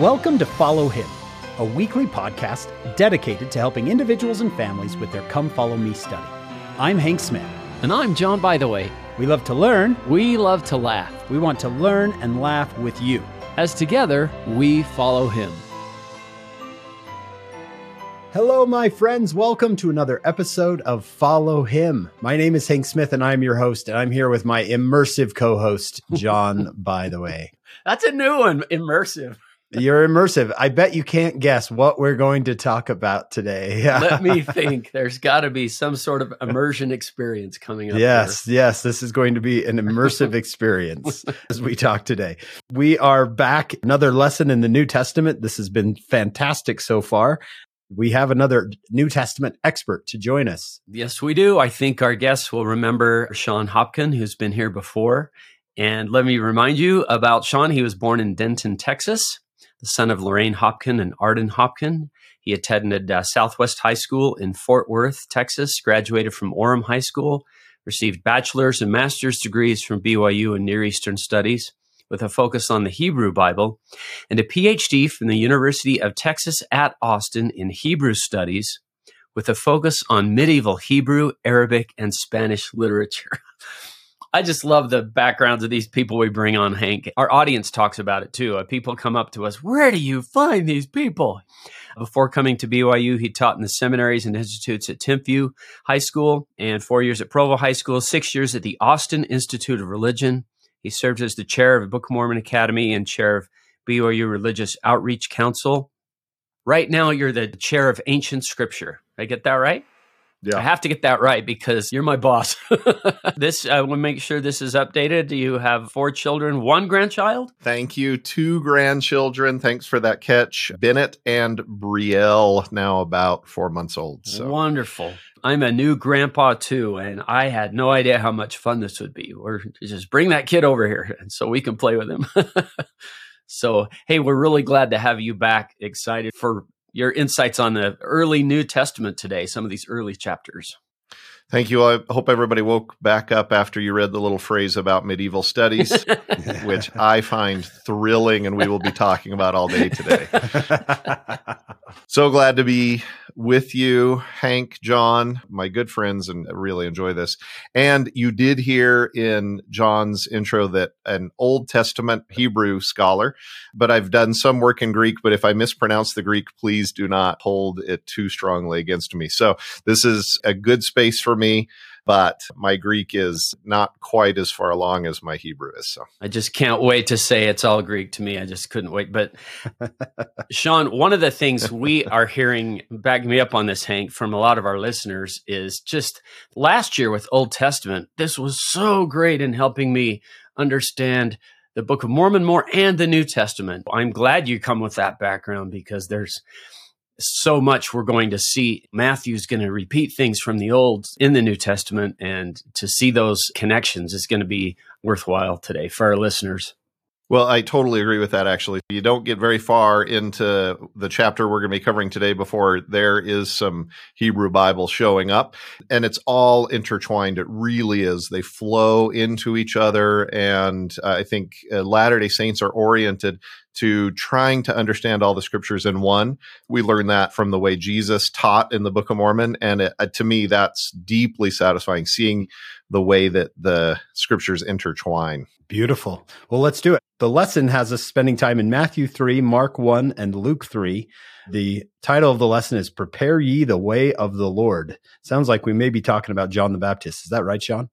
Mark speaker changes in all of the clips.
Speaker 1: Welcome to Follow Him, a weekly podcast dedicated to helping individuals and families with their Come Follow Me study. I'm Hank Smith.
Speaker 2: And I'm John, by the way.
Speaker 1: We love to learn.
Speaker 2: We love to laugh.
Speaker 1: We want to learn and laugh with you.
Speaker 2: As together, we follow him.
Speaker 1: Hello, my friends. Welcome to another episode of Follow Him. My name is Hank Smith, and I'm your host, and I'm here with my immersive co host, John, by the way.
Speaker 2: That's a new one, immersive.
Speaker 1: You're immersive. I bet you can't guess what we're going to talk about today.
Speaker 2: Let me think. There's got to be some sort of immersion experience coming up.
Speaker 1: Yes,
Speaker 2: here.
Speaker 1: yes. This is going to be an immersive experience as we talk today. We are back. Another lesson in the New Testament. This has been fantastic so far. We have another New Testament expert to join us.
Speaker 2: Yes, we do. I think our guests will remember Shon Hopkin, who's been here before. And let me remind you about Shon. He was born in Denton, Texas the son of Lorraine Hopkin and Arden Hopkin. He attended uh, Southwest High School in Fort Worth, Texas, graduated from Orem High School, received bachelor's and master's degrees from BYU in Near Eastern Studies with a focus on the Hebrew Bible, and a PhD from the University of Texas at Austin in Hebrew Studies with a focus on medieval Hebrew, Arabic, and Spanish literature. I just love the backgrounds of these people we bring on, Hank. Our audience talks about it too. Uh, people come up to us, Where do you find these people? Before coming to BYU, he taught in the seminaries and institutes at Timpview High School and four years at Provo High School, six years at the Austin Institute of Religion. He served as the chair of the Book of Mormon Academy and chair of BYU Religious Outreach Council. Right now, you're the chair of ancient scripture. Did I get that right? Yeah. I have to get that right because you're my boss. this I will make sure this is updated. Do you have four children, one grandchild?
Speaker 3: Thank you. Two grandchildren. Thanks for that catch. Bennett and Brielle, now about four months old.
Speaker 2: So. Wonderful. I'm a new grandpa too, and I had no idea how much fun this would be. Or just bring that kid over here and so we can play with him. so, hey, we're really glad to have you back. Excited for your insights on the early New Testament today, some of these early chapters.
Speaker 3: Thank you. I hope everybody woke back up after you read the little phrase about medieval studies, which I find thrilling and we will be talking about all day today. so glad to be with you, Hank, John, my good friends, and really enjoy this. And you did hear in John's intro that an Old Testament Hebrew scholar, but I've done some work in Greek. But if I mispronounce the Greek, please do not hold it too strongly against me. So this is a good space for me but my Greek is not quite as far along as my Hebrew is. So
Speaker 2: I just can't wait to say it's all Greek to me. I just couldn't wait. But Shon, one of the things we are hearing, back me up on this, Hank, from a lot of our listeners is just last year with Old Testament, this was so great in helping me understand the Book of Mormon more and the New Testament. I'm glad you come with that background because there's so much we're going to see. Matthew's going to repeat things from the Old in the New Testament, and to see those connections is going to be worthwhile today for our listeners.
Speaker 3: Well, I totally agree with that, actually. You don't get very far into the chapter we're going to be covering today before there is some Hebrew Bible showing up. And it's all intertwined. It really is. They flow into each other. And I think uh, Latter day Saints are oriented to trying to understand all the scriptures in one. We learn that from the way Jesus taught in the Book of Mormon. And it, uh, to me, that's deeply satisfying seeing the way that the scriptures intertwine.
Speaker 1: Beautiful. Well, let's do it. The lesson has us spending time in Matthew 3, Mark 1, and Luke 3. The title of the lesson is Prepare Ye the Way of the Lord. Sounds like we may be talking about John the Baptist. Is that right, Shon?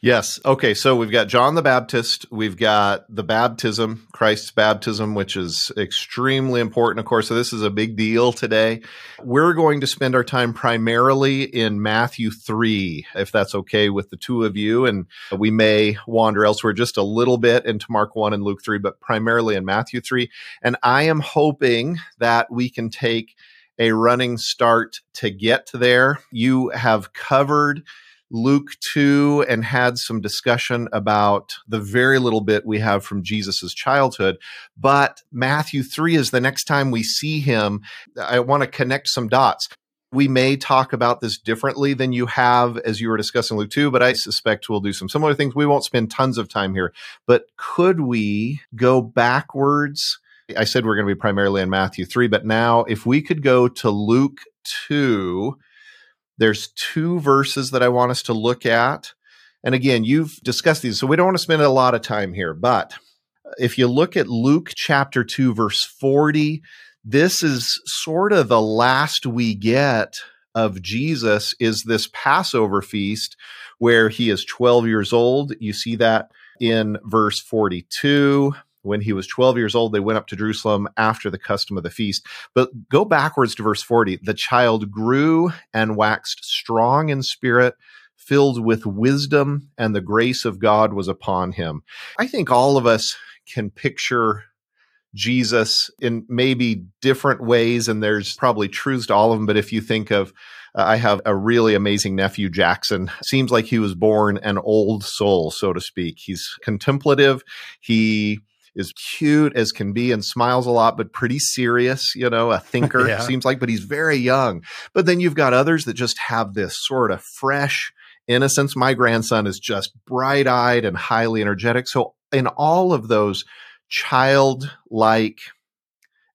Speaker 3: Yes. Okay. So we've got John the Baptist. We've got the baptism, Christ's baptism, which is extremely important, of course. So this is a big deal today. We're going to spend our time primarily in Matthew 3, if that's okay with the two of you. And we may wander elsewhere just a little bit into Mark 1 and Luke 3, but primarily in Matthew 3. And I am hoping that we can take a running start to get there. You have covered Luke 2 and had some discussion about the very little bit we have from Jesus's childhood. But Matthew 3 is the next time we see him. I want to connect some dots. We may talk about this differently than you have as you were discussing Luke 2, but I suspect we'll do some similar things. We won't spend tons of time here. But could we go backwards I said we're going to be primarily in Matthew 3, but now if we could go to Luke 2, there's two verses that I want us to look at. And again, you've discussed these, so we don't want to spend a lot of time here. But if you look at Luke chapter 2, verse 40, this is sort of the last we get of Jesus is this Passover feast where he is 12 years old. You see that in verse 42. When he was 12 years old, they went up to Jerusalem after the custom of the feast. But go backwards to verse 40. The child grew and waxed strong in spirit, filled with wisdom, and the grace of God was upon him. I think all of us can picture Jesus in maybe different ways, and there's probably truths to all of them. But if you think of uh, I have a really amazing nephew, Jackson. Seems like he was born an old soul, so to speak. He's contemplative. He is cute as can be and smiles a lot, but pretty serious, you know, a thinker yeah. seems like, but he's very young. But then you've got others that just have this sort of fresh innocence. My grandson is just bright eyed and highly energetic. So in all of those childlike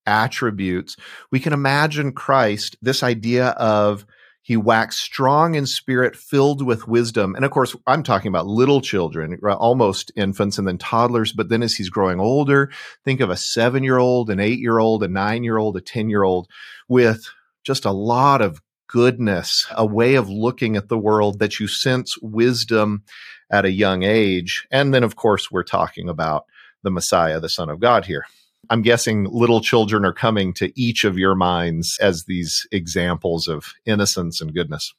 Speaker 3: attributes, we can imagine Christ, this idea of he waxed strong in spirit, filled with wisdom. And of course, I'm talking about little children, almost infants and then toddlers. But then as he's growing older, think of a seven year old, an eight year old, a nine year old, a 10 year old with just a lot of goodness, a way of looking at the world that you sense wisdom at a young age. And then, of course, we're talking about the Messiah, the Son of God here. I'm guessing little children are coming to each of your minds as these examples of innocence and goodness.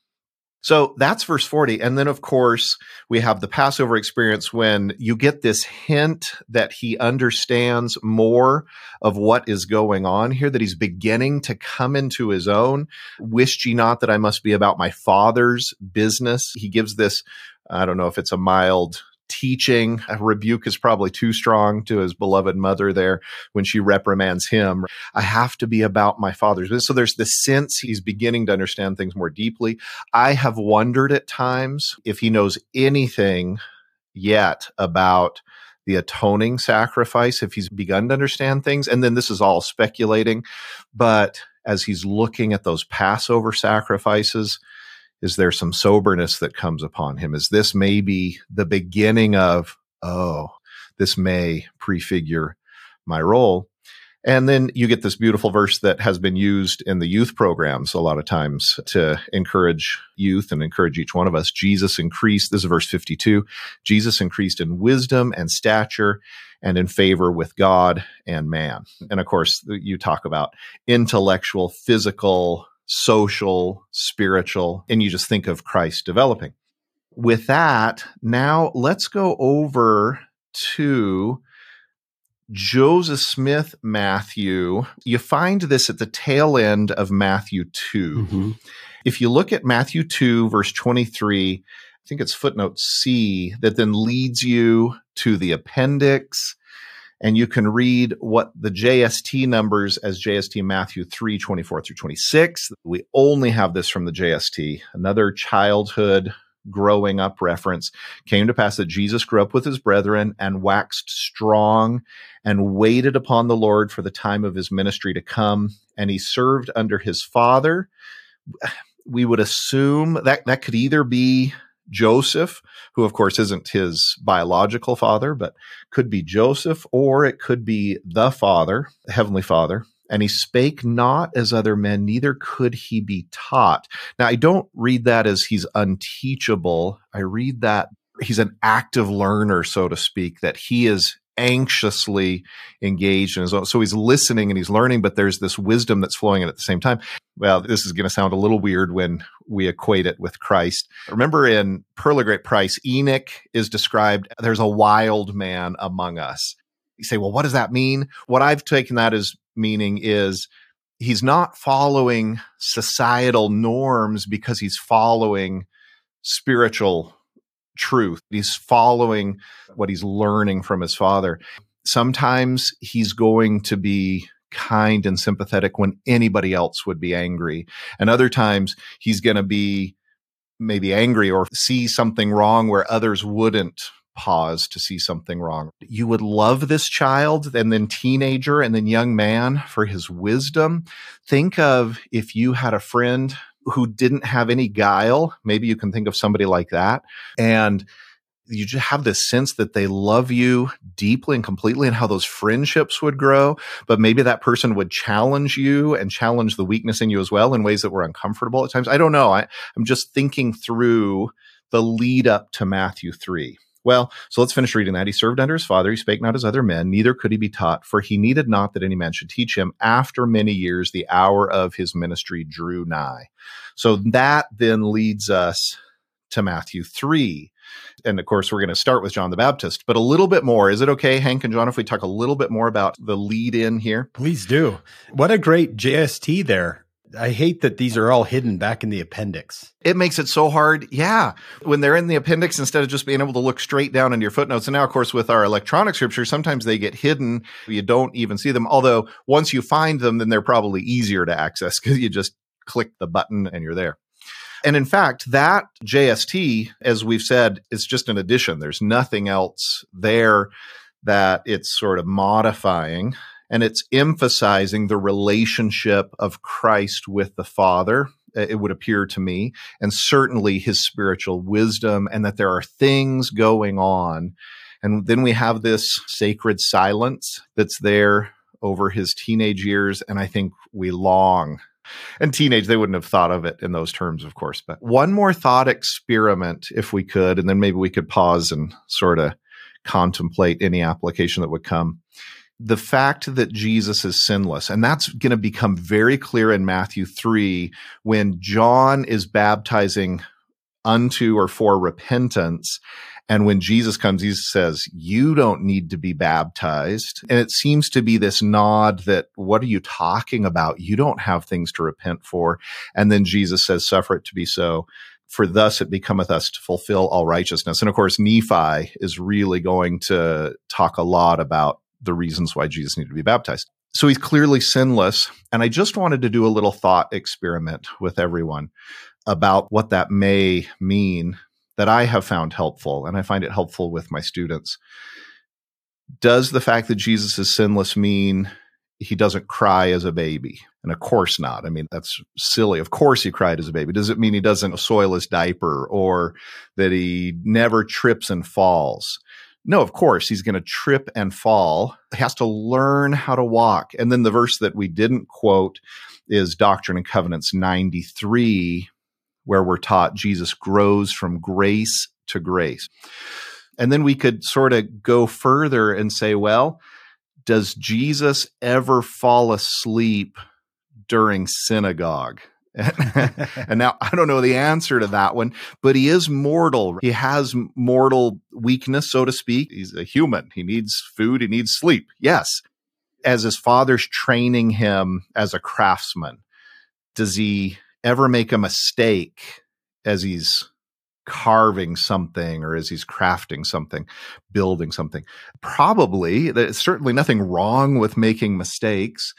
Speaker 3: So that's verse 40. And then, of course, we have the Passover experience when you get this hint that he understands more of what is going on here, that he's beginning to come into his own. Wished ye not that I must be about my father's business. He gives this, I don't know if it's a mild teaching. A rebuke is probably too strong to his beloved mother there when she reprimands him. I have to be about my father's business. So there's this sense he's beginning to understand things more deeply. I have wondered at times if he knows anything yet about the atoning sacrifice, if he's begun to understand things. And then this is all speculating, but as he's looking at those Passover sacrifices, is there some soberness that comes upon him? Is this maybe the beginning of, oh, this may prefigure my role? And then you get this beautiful verse that has been used in the youth programs a lot of times to encourage youth and encourage each one of us. Jesus increased, this is verse 52. Jesus increased in wisdom and stature and in favor with God and man. And of course, you talk about intellectual, physical, social, spiritual, and you just think of Christ developing. With that, now let's go over to Joseph Smith Matthew. You find this at the tail end of Matthew 2. Mm-hmm. If you look at Matthew 2, verse 23, I think it's footnote C that then leads you to the appendix and you can read what the JST numbers as JST Matthew 3 24 through 26. We only have this from the JST, another childhood growing up reference. Came to pass that Jesus grew up with his brethren and waxed strong and waited upon the Lord for the time of his ministry to come. And he served under his father. We would assume that that could either be Joseph, who of course isn't his biological father, but could be Joseph, or it could be the Father, the Heavenly Father. And he spake not as other men, neither could he be taught. Now, I don't read that as he's unteachable. I read that he's an active learner, so to speak, that he is anxiously engaged in his own. So he's listening and he's learning, but there's this wisdom that's flowing in at the same time. Well, this is going to sound a little weird when we equate it with Christ. Remember in Pearl of Great Price, Enoch is described, there's a wild man among us. You say, well, what does that mean? What I've taken that as meaning is he's not following societal norms because he's following spiritual truth. He's following what he's learning from his father. Sometimes he's going to be kind and sympathetic when anybody else would be angry. And other times he's going to be maybe angry or see something wrong where others wouldn't pause to see something wrong. You would love this child and then teenager and then young man for his wisdom. Think of if you had a friend who didn't have any guile. Maybe you can think of somebody like that. And you just have this sense that they love you deeply and completely and how those friendships would grow. But maybe that person would challenge you and challenge the weakness in you as well in ways that were uncomfortable at times. I don't know. I, I'm just thinking through the lead up to Matthew 3. Well, so let's finish reading that. He served under his father. He spake not as other men, neither could he be taught, for he needed not that any man should teach him. After many years, the hour of his ministry drew nigh. So that then leads us to Matthew 3. And of course, we're going to start with John the Baptist, but a little bit more. Is it okay, Hank and John, if we talk a little bit more about the lead in here?
Speaker 1: Please do. What a great JST there. I hate that these are all hidden back in the appendix.
Speaker 3: It makes it so hard. Yeah. When they're in the appendix, instead of just being able to look straight down into your footnotes. And now, of course, with our electronic scripture, sometimes they get hidden. You don't even see them. Although once you find them, then they're probably easier to access because you just click the button and you're there. And in fact, that JST, as we've said, is just an addition. There's nothing else there that it's sort of modifying. And it's emphasizing the relationship of Christ with the Father, uh, it would appear to me, and certainly his spiritual wisdom, and that there are things going on. And then we have this sacred silence that's there over his teenage years. And I think we long and teenage they wouldn't have thought of it in those terms of course but one more thought experiment if we could and then maybe we could pause and sort of contemplate any application that would come the fact that Jesus is sinless, and that's going to become very clear in Matthew 3 when John is baptizing unto or for repentance. And when Jesus comes, he says, You don't need to be baptized. And it seems to be this nod that, What are you talking about? You don't have things to repent for. And then Jesus says, Suffer it to be so. For thus it becometh us to fulfill all righteousness. And of course, Nephi is really going to talk a lot about the reasons why Jesus needed to be baptized. So he's clearly sinless. And I just wanted to do a little thought experiment with everyone about what that may mean that I have found helpful, and I find it helpful with my students. Does the fact that Jesus is sinless mean he doesn't cry as a baby? And of course not. I mean, that's silly. Of course he cried as a baby. Does it mean he doesn't soil his diaper or that he never trips and falls? No, of course, he's going to trip and fall. He has to learn how to walk. And then the verse that we didn't quote is Doctrine and Covenants 93, where we're taught Jesus grows from grace to grace. And then we could sort of go further and say, well, does Jesus ever fall asleep during synagogue? And now I don't know the answer to that one, but he is mortal. He has mortal weakness, so to speak. He's a human. He needs food. He needs sleep. Yes. As his father's training him as a craftsman, does he ever make a mistake as he's carving something or as he's crafting something, building something. Probably, there's certainly nothing wrong with making mistakes.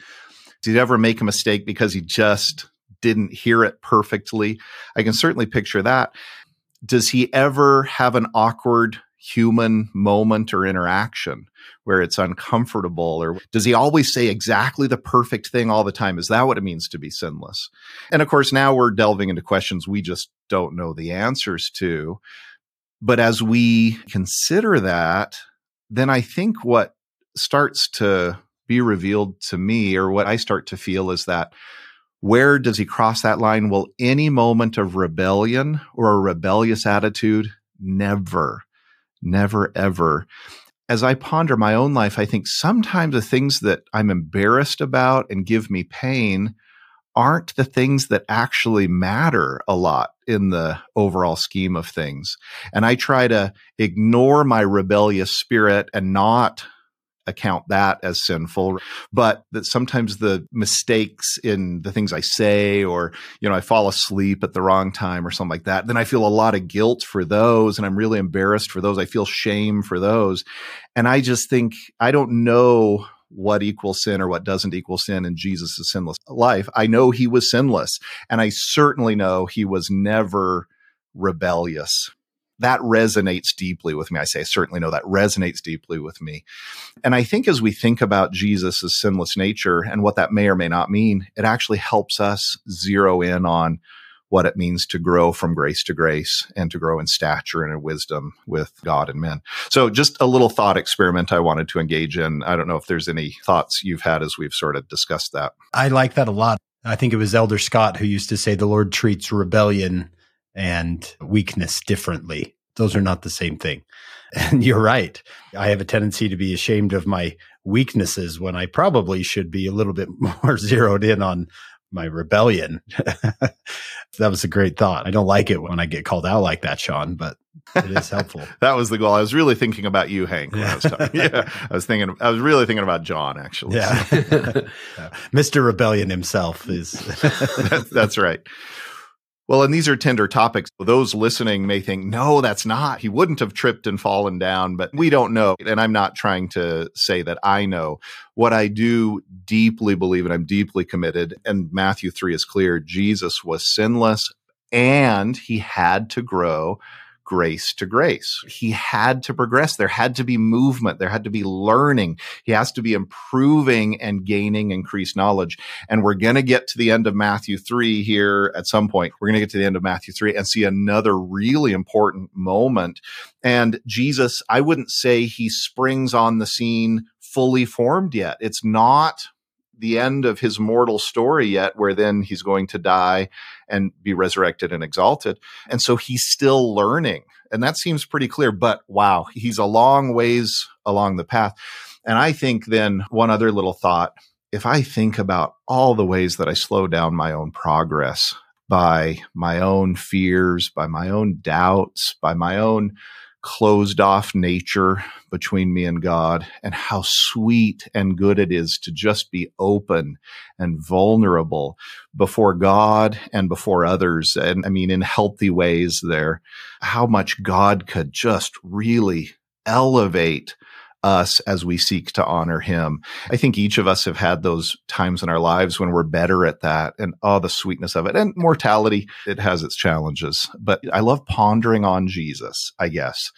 Speaker 3: Did he ever make a mistake because he just didn't hear it perfectly? I can certainly picture that. Does he ever have an awkward human moment or interaction where it's uncomfortable or does he always say exactly the perfect thing all the time is that what it means to be sinless and of course now we're delving into questions we just don't know the answers to but as we consider that then i think what starts to be revealed to me or what i start to feel is that where does he cross that line will any moment of rebellion or a rebellious attitude never never ever. As I ponder my own life, I think sometimes the things that I'm embarrassed about and give me pain aren't the things that actually matter a lot in the overall scheme of things. And I try to ignore my rebellious spirit and not account that as sinful, but that sometimes the mistakes in the things I say, or, you know, I fall asleep at the wrong time or something like that, then I feel a lot of guilt for those and I'm really embarrassed for those. I feel shame for those. And I just think I don't know what equals sin or what doesn't equal sin in Jesus' sinless life. I know he was sinless, and I certainly know he was never rebellious. That resonates deeply with me. I say, I certainly know that resonates deeply with me. And I think as we think about Jesus' sinless nature and what that may or may not mean, it actually helps us zero in on what it means to grow from grace to grace and to grow in stature and in wisdom with God and men. So just a little thought experiment I wanted to engage in. I don't know if there's any thoughts you've had as we've sort of discussed that.
Speaker 1: I like that a lot. I think it was Elder Scott who used to say the Lord treats rebellion and weakness differently. Those are not the same thing. And you're right. I have a tendency to be ashamed of my weaknesses when I probably should be a little bit more zeroed in on my rebellion. that was a great thought. I don't like it when I get called out like that, Shon, but it is helpful.
Speaker 3: that was the goal. I was really thinking about you, Hank. I was talking. yeah, I was thinking. I was really thinking about John, actually.
Speaker 1: Yeah, Mr. Rebellion himself is.
Speaker 3: that's, that's right. Well, and these are tender topics. Those listening may think, no, that's not. He wouldn't have tripped and fallen down, but we don't know. And I'm not trying to say that I know. What I do deeply believe, and I'm deeply committed, and Matthew 3 is clear Jesus was sinless and he had to grow grace to grace. He had to progress. There had to be movement. There had to be learning. He has to be improving and gaining increased knowledge. And we're going to get to the end of Matthew 3 here at some point. We're going to get to the end of Matthew 3 and see another really important moment. And Jesus, I wouldn't say he springs on the scene fully formed yet. It's not the end of his mortal story yet, where then he's going to die and be resurrected and exalted. And so he's still learning. And that seems pretty clear, but wow, he's a long ways along the path. And I think then one other little thought if I think about all the ways that I slow down my own progress by my own fears, by my own doubts, by my own closed off nature between me and God and how sweet and good it is to just be open and vulnerable before God and before others. And I mean, in healthy ways there, how much God could just really elevate us as we seek to honor him. I think each of us have had those times in our lives when we're better at that and oh, the sweetness of it. And mortality, it has its challenges, but I love pondering on Jesus, I guess,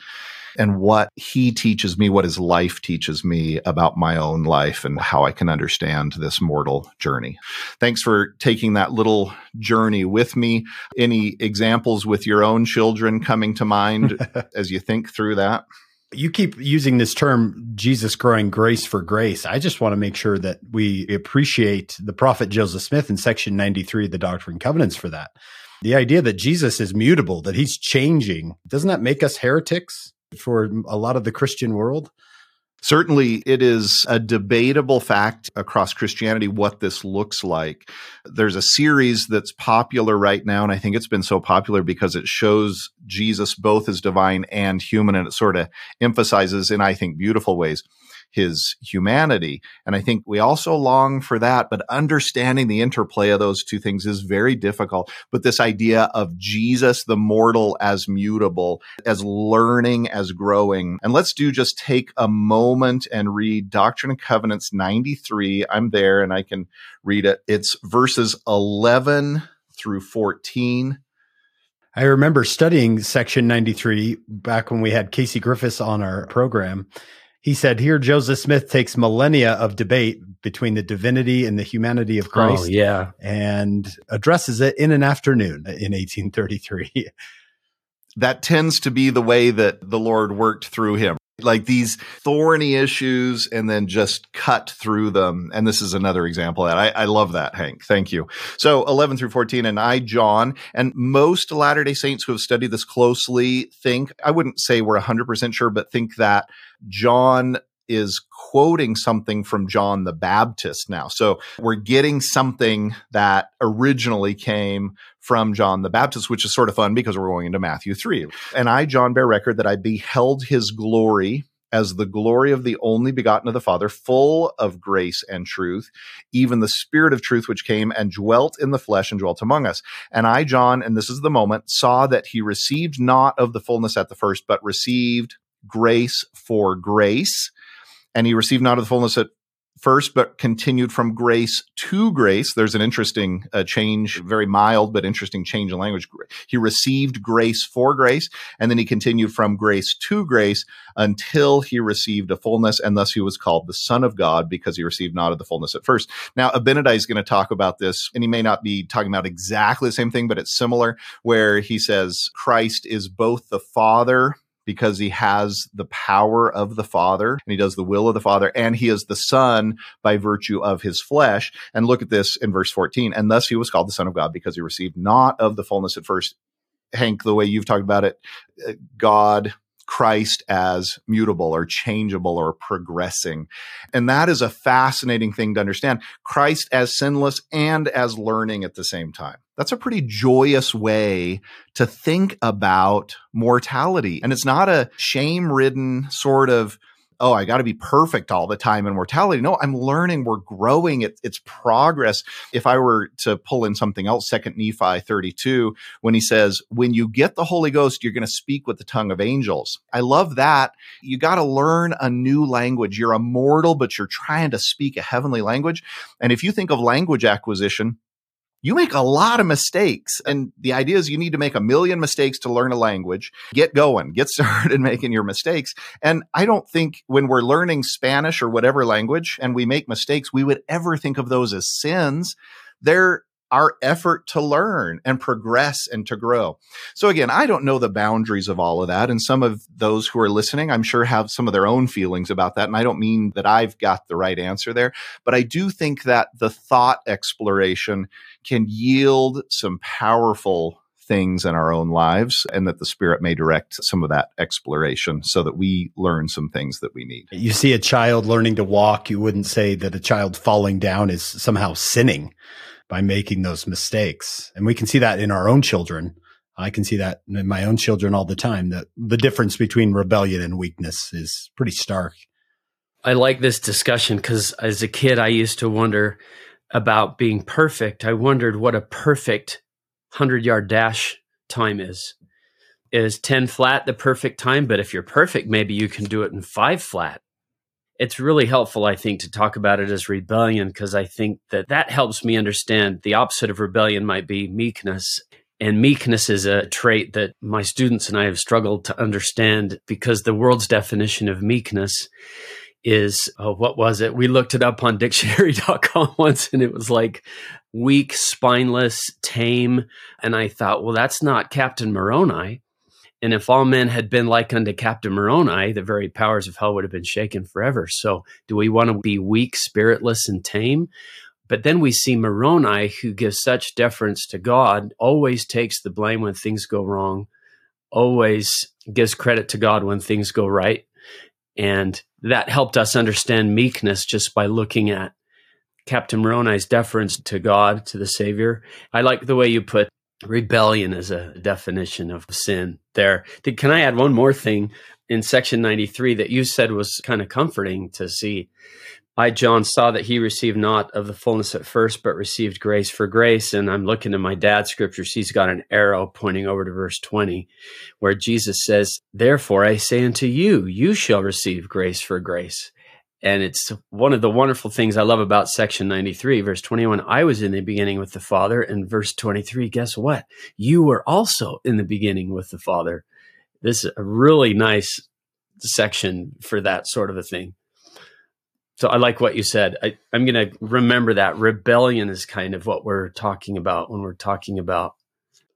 Speaker 3: and what he teaches me, what his life teaches me about my own life and how I can understand this mortal journey. Thanks for taking that little journey with me. Any examples with your own children coming to mind as you think through that?
Speaker 1: You keep using this term, Jesus growing grace for grace. I just want to make sure that we appreciate the prophet Joseph Smith in section 93 of the Doctrine and Covenants for that. The idea that Jesus is mutable, that he's changing, doesn't that make us heretics for a lot of the Christian world?
Speaker 3: Certainly, it is a debatable fact across Christianity what this looks like. There's a series that's popular right now, and I think it's been so popular because it shows Jesus both as divine and human, and it sort of emphasizes in, I think, beautiful ways his humanity. And I think we also long for that, but understanding the interplay of those two things is very difficult. But this idea of Jesus, the mortal as mutable, as learning, as growing. And let's do just take a moment and read Doctrine and Covenants 93. I'm there and I can read it. It's verses 11 through 14.
Speaker 1: I remember studying section 93 back when we had Casey Griffiths on our program. He said, Here, Joseph Smith takes millennia of debate between the divinity and the humanity of oh, Christ.
Speaker 2: Oh, yeah.
Speaker 1: And addresses it in an afternoon in 1833.
Speaker 3: that tends to be the way that the Lord worked through him. Like these thorny issues and then just cut through them. And this is another example of that. I, I love that, Hank. Thank you. So 11 through 14 and I, John, and most Latter day Saints who have studied this closely think, I wouldn't say we're 100% sure, but think that John is quoting something from John the Baptist now. So we're getting something that originally came from John the Baptist, which is sort of fun because we're going into Matthew 3. And I, John, bear record that I beheld his glory as the glory of the only begotten of the Father, full of grace and truth, even the Spirit of truth which came and dwelt in the flesh and dwelt among us. And I, John, and this is the moment, saw that he received not of the fullness at the first, but received grace for grace. And he received not of the fullness at first, but continued from grace to grace. There's an interesting uh, change, very mild, but interesting change in language. He received grace for grace, and then he continued from grace to grace until he received a fullness, and thus he was called the Son of God because he received not of the fullness at first. Now, Abinadi is going to talk about this, and he may not be talking about exactly the same thing, but it's similar, where he says Christ is both the Father because he has the power of the Father and he does the will of the Father, and he is the Son by virtue of his flesh. And look at this in verse 14. And thus he was called the Son of God because he received not of the fullness at first. Hank, the way you've talked about it, uh, God Christ as mutable or changeable or progressing. And that is a fascinating thing to understand. Christ as sinless and as learning at the same time. That's a pretty joyous way to think about mortality. And it's not a shame ridden sort of oh, I got to be perfect all the time in mortality. No, I'm learning. We're growing. It, it's progress. If I were to pull in something else, Second Nephi 32, when he says, when you get the Holy Ghost, you're going to speak with the tongue of angels. I love that. You got to learn a new language. You're immortal, but you're trying to speak a heavenly language. And if you think of language acquisition, you make a lot of mistakes. And the idea is you need to make a million mistakes to learn a language. Get going, get started making your mistakes. And I don't think when we're learning Spanish or whatever language and we make mistakes, we would ever think of those as sins. They're our effort to learn and progress and to grow. So again, I don't know the boundaries of all of that. And some of those who are listening, I'm sure have some of their own feelings about that. And I don't mean that I've got the right answer there, but I do think that the thought exploration can yield some powerful things in our own lives and that the spirit may direct some of that exploration so that we learn some things that we need.
Speaker 1: You see a child learning to walk, you wouldn't say that a child falling down is somehow sinning by making those mistakes. And we can see that in our own children. I can see that in my own children all the time that the difference between rebellion and weakness is pretty stark.
Speaker 2: I like this discussion because as a kid, I used to wonder about being perfect. I wondered what a perfect 100 yard dash time is. Is 10 flat the perfect time? But if you're perfect, maybe you can do it in five flat it's really helpful, I think, to talk about it as rebellion because I think that that helps me understand the opposite of rebellion might be meekness. And meekness is a trait that my students and I have struggled to understand because the world's definition of meekness is oh, what was it? We looked it up on dictionary.com once and it was like weak, spineless, tame. And I thought, well, that's not Captain Moroni. And if all men had been like unto Captain Moroni, the very powers of hell would have been shaken forever. So, do we want to be weak, spiritless, and tame? But then we see Moroni, who gives such deference to God, always takes the blame when things go wrong, always gives credit to God when things go right. And that helped us understand meekness just by looking at Captain Moroni's deference to God, to the Savior. I like the way you put rebellion is a definition of sin there. Can I add one more thing in section 93 that you said was kind of comforting to see? I, John, saw that he received not of the fullness at first, but received grace for grace. And I'm looking at my dad's scriptures. He's got an arrow pointing over to verse 20, where Jesus says, Therefore I say unto you, you shall receive grace for grace. And it's one of the wonderful things I love about section 93, verse 21. I was in the beginning with the Father. And verse 23, guess what? You were also in the beginning with the Father. This is a really nice section for that sort of a thing. So I like what you said. I, I'm going to remember that rebellion is kind of what we're talking about when we're talking about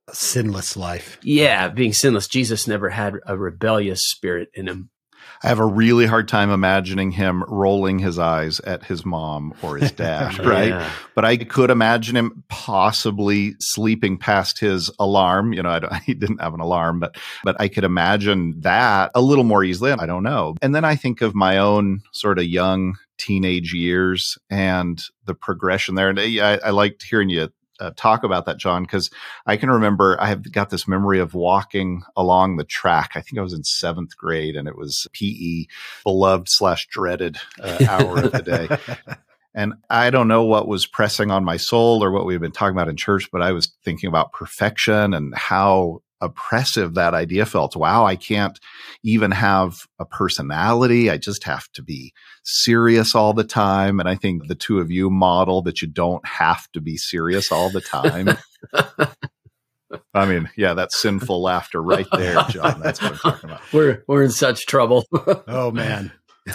Speaker 1: a sinless life.
Speaker 2: Yeah, being sinless. Jesus never had a rebellious spirit in him.
Speaker 3: I have a really hard time imagining him rolling his eyes at his mom or his dad, right? Yeah. But I could imagine him possibly sleeping past his alarm. You know, he didn't have an alarm, but but I could imagine that a little more easily. I don't know. And then I think of my own sort of young teenage years and the progression there. And I, I liked hearing you uh, talk about that, John, because I can remember I have got this memory of walking along the track. I think I was in seventh grade, and it was PE, beloved slash dreaded uh, hour of the day. And I don't know what was pressing on my soul or what we've been talking about in church, but I was thinking about perfection and how oppressive that idea felt. Wow, I can't even have a personality. I just have to be serious all the time. And I think the two of you model that you don't have to be serious all the time. I mean, yeah, that's sinful laughter right there, John. That's what I'm talking about.
Speaker 2: We're we're in such trouble.
Speaker 1: oh man.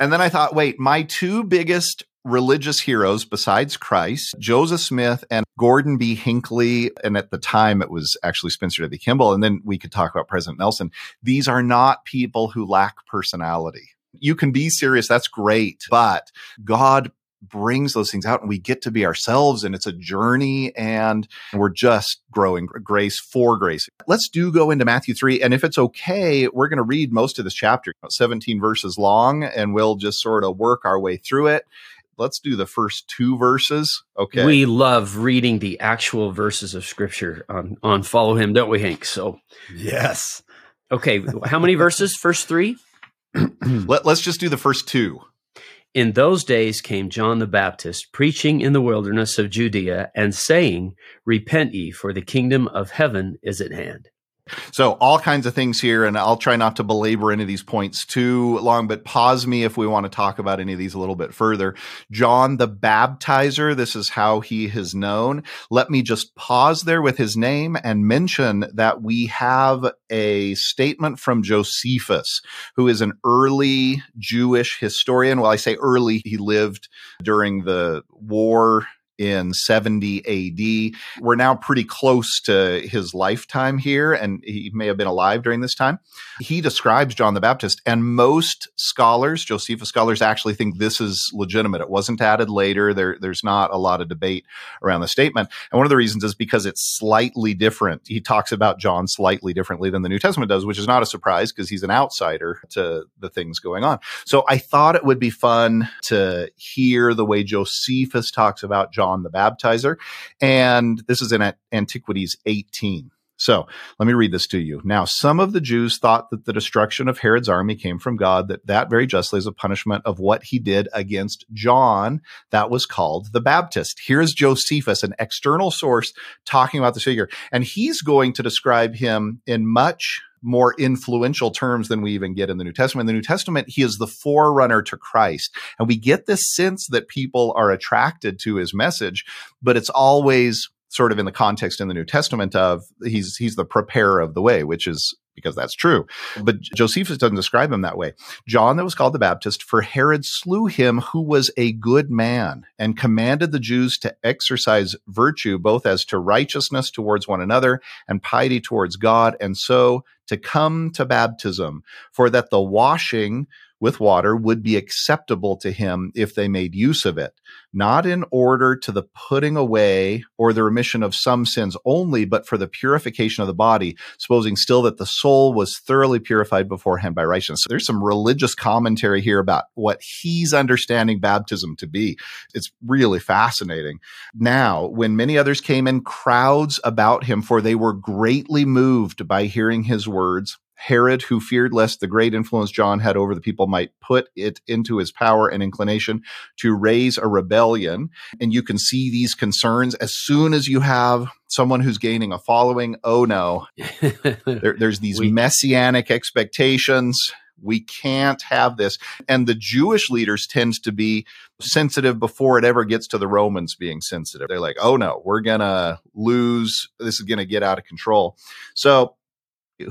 Speaker 3: and then I thought, wait, my two biggest religious heroes besides Christ, Joseph Smith and Gordon B. Hinckley. And at the time, it was actually Spencer W. Kimball. And then we could talk about President Nelson. These are not people who lack personality. You can be serious. That's great. But God brings those things out and we get to be ourselves and it's a journey and we're just growing grace for grace. Let's do go into Matthew 3 and if it's okay, we're going to read most of this chapter, 17 verses long and we'll just sort of work our way through it let's do the first two verses. Okay.
Speaker 2: We love reading the actual verses of scripture on on follow him, don't we, Hank? So
Speaker 1: yes.
Speaker 2: Okay. How many verses? First three?
Speaker 3: Let, let's just do the first two.
Speaker 2: In those days came John the Baptist preaching in the wilderness of Judea and saying, Repent ye, for the kingdom of heaven is at hand.
Speaker 3: So all kinds of things here, and I'll try not to belabor any of these points too long, but pause me if we want to talk about any of these a little bit further. John the Baptizer, this is how he is known. Let me just pause there with his name and mention that we have a statement from Josephus, who is an early Jewish historian. Well, I say early, he lived during the war in 70 AD. We're now pretty close to his lifetime here, and he may have been alive during this time. He describes John the Baptist, and most scholars, Josephus scholars, actually think this is legitimate. It wasn't added later. There, there's not a lot of debate around the statement. And one of the reasons is because it's slightly different. He talks about John slightly differently than the New Testament does, which is not a surprise because he's an outsider to the things going on. So I thought it would be fun to hear the way Josephus talks about John John the Baptizer. And this is in Antiquities 18. So let me read this to you. Now, some of the Jews thought that the destruction of Herod's army came from God, that that very justly is a punishment of what he did against John that was called the Baptist. Here's Josephus, an external source, talking about this figure. And he's going to describe him in much more influential terms than we even get in the New Testament. In the New Testament, he is the forerunner to Christ. And we get this sense that people are attracted to his message, but it's always sort of in the context in the New Testament of he's he's the preparer of the way, which is because that's true. But Josephus doesn't describe him that way. John, that was called the Baptist, for Herod slew him who was a good man and commanded the Jews to exercise virtue, both as to righteousness towards one another and piety towards God, and so to come to baptism, for that the washing with water would be acceptable to him if they made use of it, not in order to the putting away or the remission of some sins only, but for the purification of the body, supposing still that the soul was thoroughly purified beforehand by righteousness. So there's some religious commentary here about what he's understanding baptism to be. It's really fascinating. Now, when many others came in crowds about him, for they were greatly moved by hearing his words, Herod, who feared lest the great influence John had over the people might put it into his power and inclination to raise a rebellion. And you can see these concerns as soon as you have someone who's gaining a following. Oh no, there, there's these we- messianic expectations. We can't have this. And the Jewish leaders tend to be sensitive before it ever gets to the Romans being sensitive. They're like, oh no, we're going to lose. This is going to get out of control. So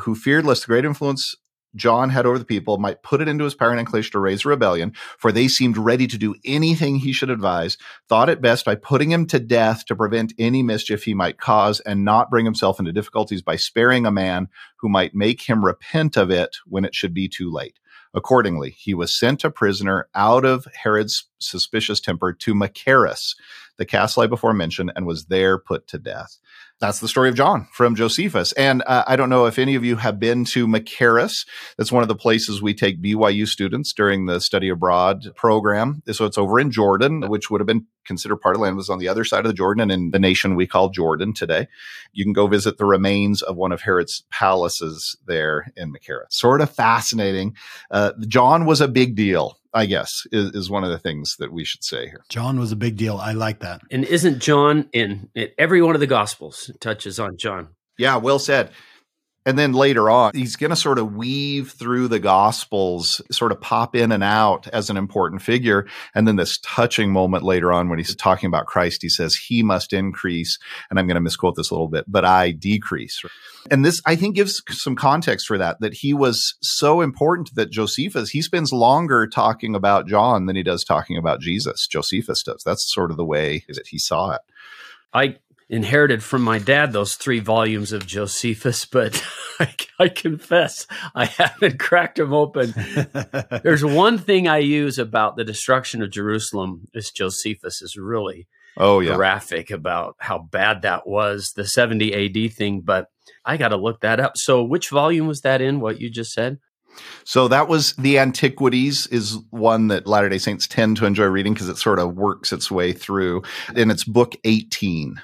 Speaker 3: who feared lest the great influence John had over the people might put it into his power and inclination to raise a rebellion, for they seemed ready to do anything he should advise, thought it best by putting him to death to prevent any mischief he might cause and not bring himself into difficulties by sparing a man who might make him repent of it when it should be too late. Accordingly, he was sent a prisoner out of Herod's suspicious temper to Machaerus, the castle I before mentioned, and was there put to death that's the story of John from Josephus. And uh, I don't know if any of you have been to Machaerus. That's one of the places we take BYU students during the study abroad program. So it's over in Jordan, which would have been considered part of land was on the other side of the Jordan and in the nation we call Jordan today. You can go visit the remains of one of Herod's palaces there in Machaerus. Sort of fascinating. Uh, John was a big deal I guess is, is one of the things that we should say here.
Speaker 1: John was a big deal. I like that.
Speaker 2: And isn't John in, in every one of the Gospels touches on John?
Speaker 3: Yeah, well said. And then later on, he's going to sort of weave through the gospels, sort of pop in and out as an important figure. And then this touching moment later on when he's talking about Christ, he says, he must increase. And I'm going to misquote this a little bit, but I decrease. And this, I think, gives some context for that, that he was so important that Josephus, he spends longer talking about John than he does talking about Jesus. Josephus does. That's sort of the way that he saw it.
Speaker 2: I inherited from my dad those three volumes of Josephus, but I, I, confess I haven't cracked them open. There's one thing I use about the destruction of Jerusalem is Josephus is really
Speaker 3: oh yeah
Speaker 2: graphic about how bad that was the 70 AD thing, but I got to look that up. So which volume was that in? What you just said?
Speaker 3: So that was the Antiquities is one that Latter-day Saints tend to enjoy reading because it sort of works its way through and it's book 18.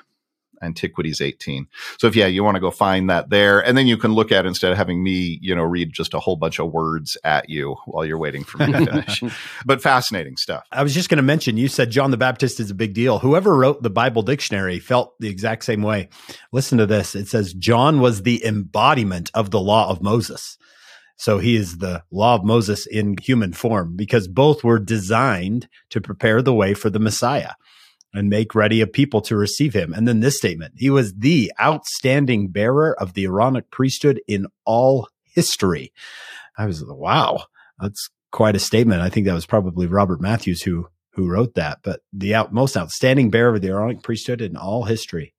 Speaker 3: Antiquities 18. So if yeah, you want to go find that there, and then you can look at it instead of having me, you know, read just a whole bunch of words at you while you're waiting for me to finish. but fascinating stuff.
Speaker 1: I was just going to mention, you said John the Baptist is a big deal. Whoever wrote the Bible dictionary felt the exact same way. Listen to this. It says John was the embodiment of the law of Moses. So he is the law of Moses in human form because both were designed to prepare the way for the Messiah and make ready a people to receive him. And then this statement He was the outstanding bearer of the Aaronic priesthood in all history. I was, like, wow, that's quite a statement. I think that was probably Robert Matthews who who wrote that, but the out, most outstanding bearer of the Aaronic priesthood in all history.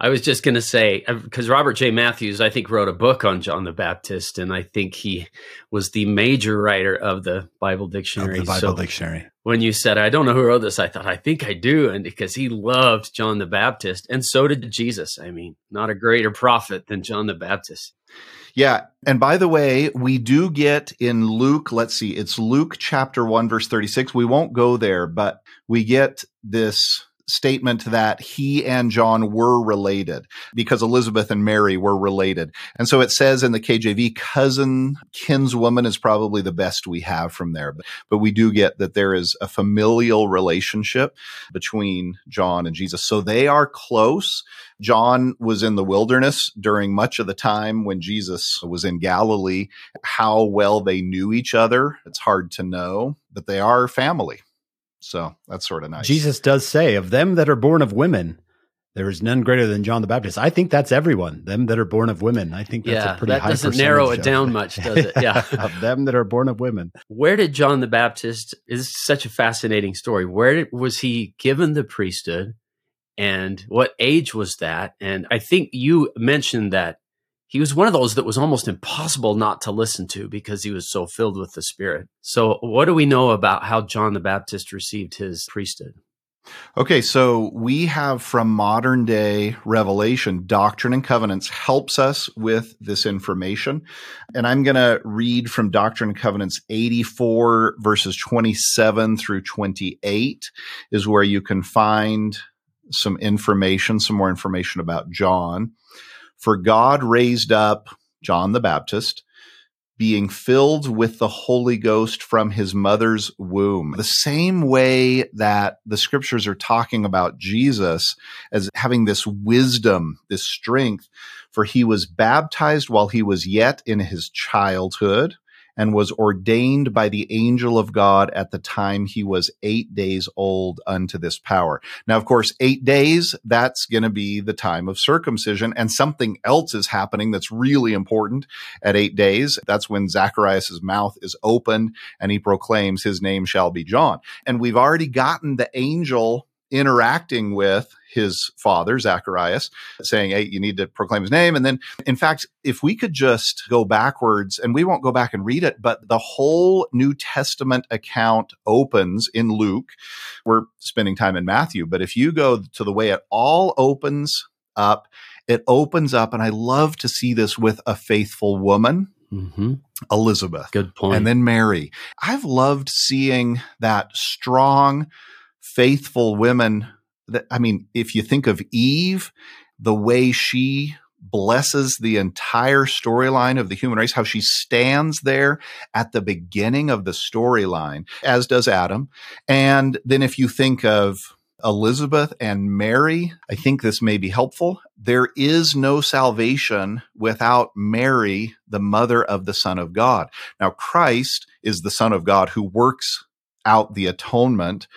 Speaker 2: I was just going to say uh, because Robert J. Matthews, I think, wrote a book on John the Baptist, and I think he was the major writer of the Bible dictionary.
Speaker 1: Of the Bible so dictionary.
Speaker 2: When you said, "I don't know who wrote this," I thought, "I think I do," and because he loved John the Baptist, and so did Jesus. I mean, not a greater prophet than John the Baptist.
Speaker 3: Yeah. And by the way, we do get in Luke, let's see, it's Luke chapter 1, verse 36. We won't go there, but we get this statement that he and John were related because Elizabeth and Mary were related. And so it says in the KJV, cousin, kinswoman is probably the best we have from there. But, but we do get that there is a familial relationship between John and Jesus. So they are close. John was in the wilderness during much of the time when Jesus was in Galilee. How well they knew each other, it's hard to know, but they are family. So that's sort of nice.
Speaker 1: Jesus does say, of them that are born of women, there is none greater than John the Baptist. I think that's everyone. Them that are born of women. I think that's
Speaker 2: yeah,
Speaker 1: a pretty
Speaker 2: that
Speaker 1: high
Speaker 2: doesn't narrow it down much, does it? Yeah,
Speaker 1: of them that are born of women.
Speaker 2: Where did John the Baptist? Is such a fascinating story. Where was he given the priesthood, and what age was that? And I think you mentioned that he was one of those that was almost impossible not to listen to because he was so filled with the Spirit. So, what do we know about how John the Baptist received his priesthood?
Speaker 3: Okay, so we have from modern day revelation, Doctrine and Covenants helps us with this information. And I'm going to read from Doctrine and Covenants 84, verses 27 through 28, is where you can find some information, some more information about John. For God raised up John the Baptist, being filled with the Holy Ghost from his mother's womb. The same way that the scriptures are talking about Jesus as having this wisdom, this strength, for he was baptized while he was yet in his childhood and was ordained by the angel of God at the time he was eight days old unto this power. Now, of course, eight days, that's going to be the time of circumcision. And something else is happening that's really important at eight days. That's when Zacharias' mouth is opened and he proclaims his name shall be John. And we've already gotten the angel interacting with his father, Zacharias, saying, Hey, you need to proclaim his name. And then, in fact, if we could just go backwards, and we won't go back and read it, but the whole New Testament account opens in Luke. We're spending time in Matthew, but if you go to the way it all opens up, it opens up, and I love to see this with a faithful woman. Mm-hmm. Elizabeth.
Speaker 2: Good point.
Speaker 3: And then Mary. I've loved seeing that strong, faithful women that, I mean, if you think of Eve, the way she blesses the entire storyline of the human race, how she stands there at the beginning of the storyline, as does Adam. And then if you think of Elizabeth and Mary. I think this may be helpful. There is no salvation without Mary, the mother of the Son of God. Now, Christ is the Son of God who works out the atonement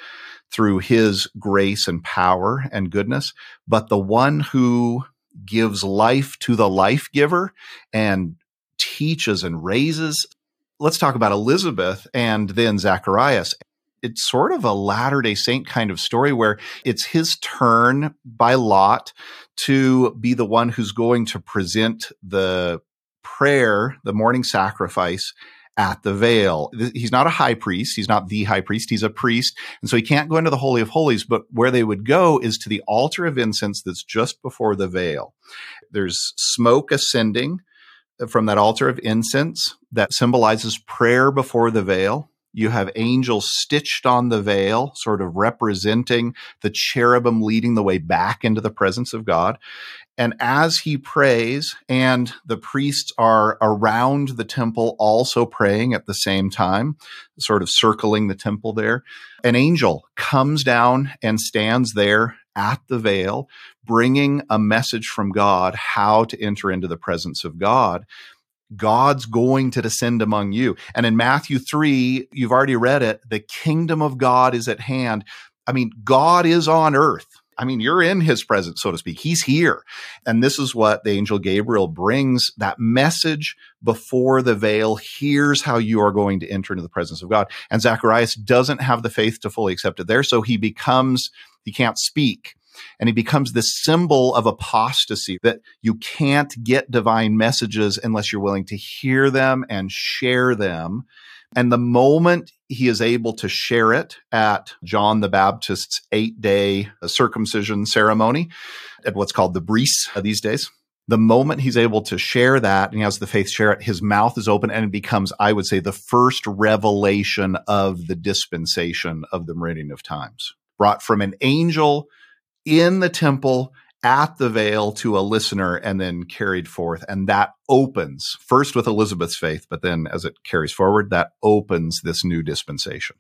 Speaker 3: through his grace and power and goodness. But the one who gives life to the life giver and teaches and raises. Let's talk about Elizabeth and then Zacharias it's sort of a Latter day Saint kind of story where it's his turn by lot to be the one who's going to present the prayer, the morning sacrifice at the veil. He's not a high priest. He's not the high priest. He's a priest. And so he can't go into the Holy of Holies, but where they would go is to the altar of incense that's just before the veil. There's smoke ascending uh, from that altar of incense that symbolizes prayer before the veil. You have angels stitched on the veil, sort of representing the cherubim leading the way back into the presence of God. And as he prays, and the priests are around the temple also praying at the same time, sort of circling the temple there, an angel comes down and stands there at the veil, bringing a message from God how to enter into the presence of God. God's going to descend among you. And in Matthew 3, you've already read it, the kingdom of God is at hand. I mean, God is on earth. I mean, you're in his presence, so to speak. He's here. And this is what the angel Gabriel brings that message before the veil. Here's how you are going to enter into the presence of God. And Zacharias doesn't have the faith to fully accept it there. So he becomes, he can't speak and he becomes this symbol of apostasy that you can't get divine messages unless you're willing to hear them and share them. And the moment he is able to share it at John the Baptist's eight day uh, circumcision ceremony at what's called the Bris uh, these days, the moment he's able to share that and he has the faith share it, his mouth is open and it becomes, I would say, the first revelation of the dispensation of the meridian of times brought from an angel in the temple at the veil to a listener and then carried forth. And that opens first with Elizabeth's faith, but then as it carries forward, that opens this new dispensation.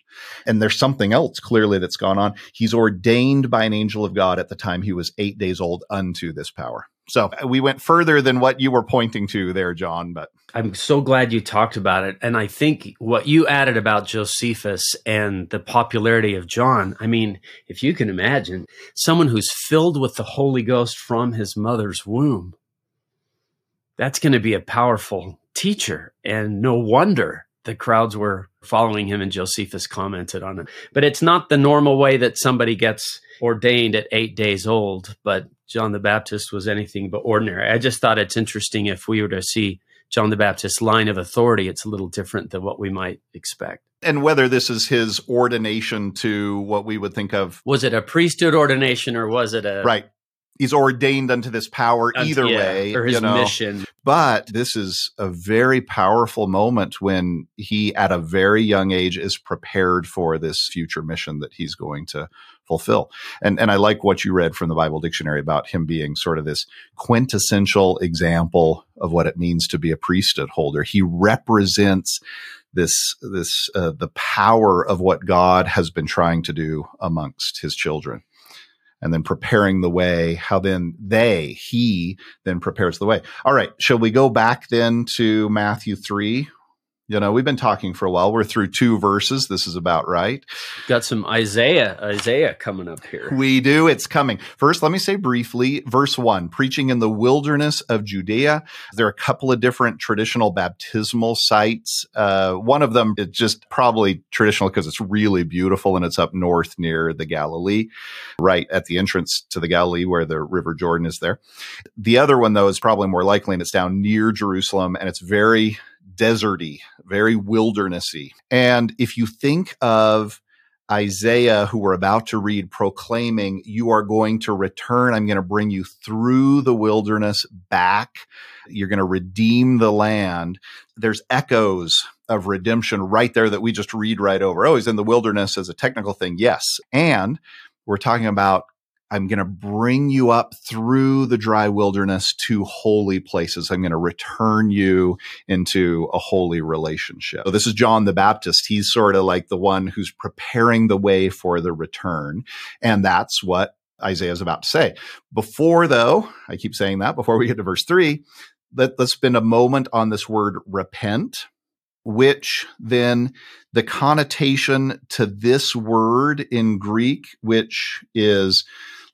Speaker 3: And there's something else clearly that's gone on. He's ordained by an angel of God at the time he was eight days old unto this power. So uh, we went further than what you were pointing to there, John, but
Speaker 2: I'm so glad you talked about it. And I think what you added about Josephus and the popularity of John, I mean, if you can imagine someone who's filled with the Holy Ghost from his mother's womb, that's going to be a powerful teacher. And no wonder the crowds were following him and Josephus commented on it. But it's not the normal way that somebody gets ordained at eight days old, but John the Baptist was anything but ordinary. I just thought it's interesting if we were to see John the Baptist's line of authority, it's a little different than what we might expect.
Speaker 3: And whether this is his ordination to what we would think of.
Speaker 2: Was it a priesthood ordination or was it a.
Speaker 3: Right. He's ordained unto this power either yeah, way.
Speaker 2: Or his you know. mission.
Speaker 3: But this is a very powerful moment when he, at a very young age, is prepared for this future mission that he's going to fulfill. And and I like what you read from the Bible dictionary about him being sort of this quintessential example of what it means to be a priesthood holder. He represents this this uh, the power of what God has been trying to do amongst his children and then preparing the way, how then they, he then prepares the way. All right. Shall we go back then to Matthew 3, you know, we've been talking for a while. We're through two verses. This is about right.
Speaker 2: Got some Isaiah, Isaiah coming up here.
Speaker 3: We do. It's coming. First, let me say briefly, verse one, preaching in the wilderness of Judea. There are a couple of different traditional baptismal sites. Uh, one of them is just probably traditional because it's really beautiful and it's up north near the Galilee, right at the entrance to the Galilee where the River Jordan is there. The other one, though, is probably more likely and it's down near Jerusalem and it's very deserty, very wildernessy. And if you think of Isaiah, who we're about to read, proclaiming, You are going to return. I'm going to bring you through the wilderness back. You're going to redeem the land. There's echoes of redemption right there that we just read right over. Oh, he's in the wilderness as a technical thing. Yes. And we're talking about I'm going to bring you up through the dry wilderness to holy places. I'm going to return you into a holy relationship. So this is John the Baptist. He's sort of like the one who's preparing the way for the return. And that's what Isaiah is about to say. Before, though, I keep saying that before we get to verse three, let, let's spend a moment on this word repent which then the connotation to this word in Greek, which is,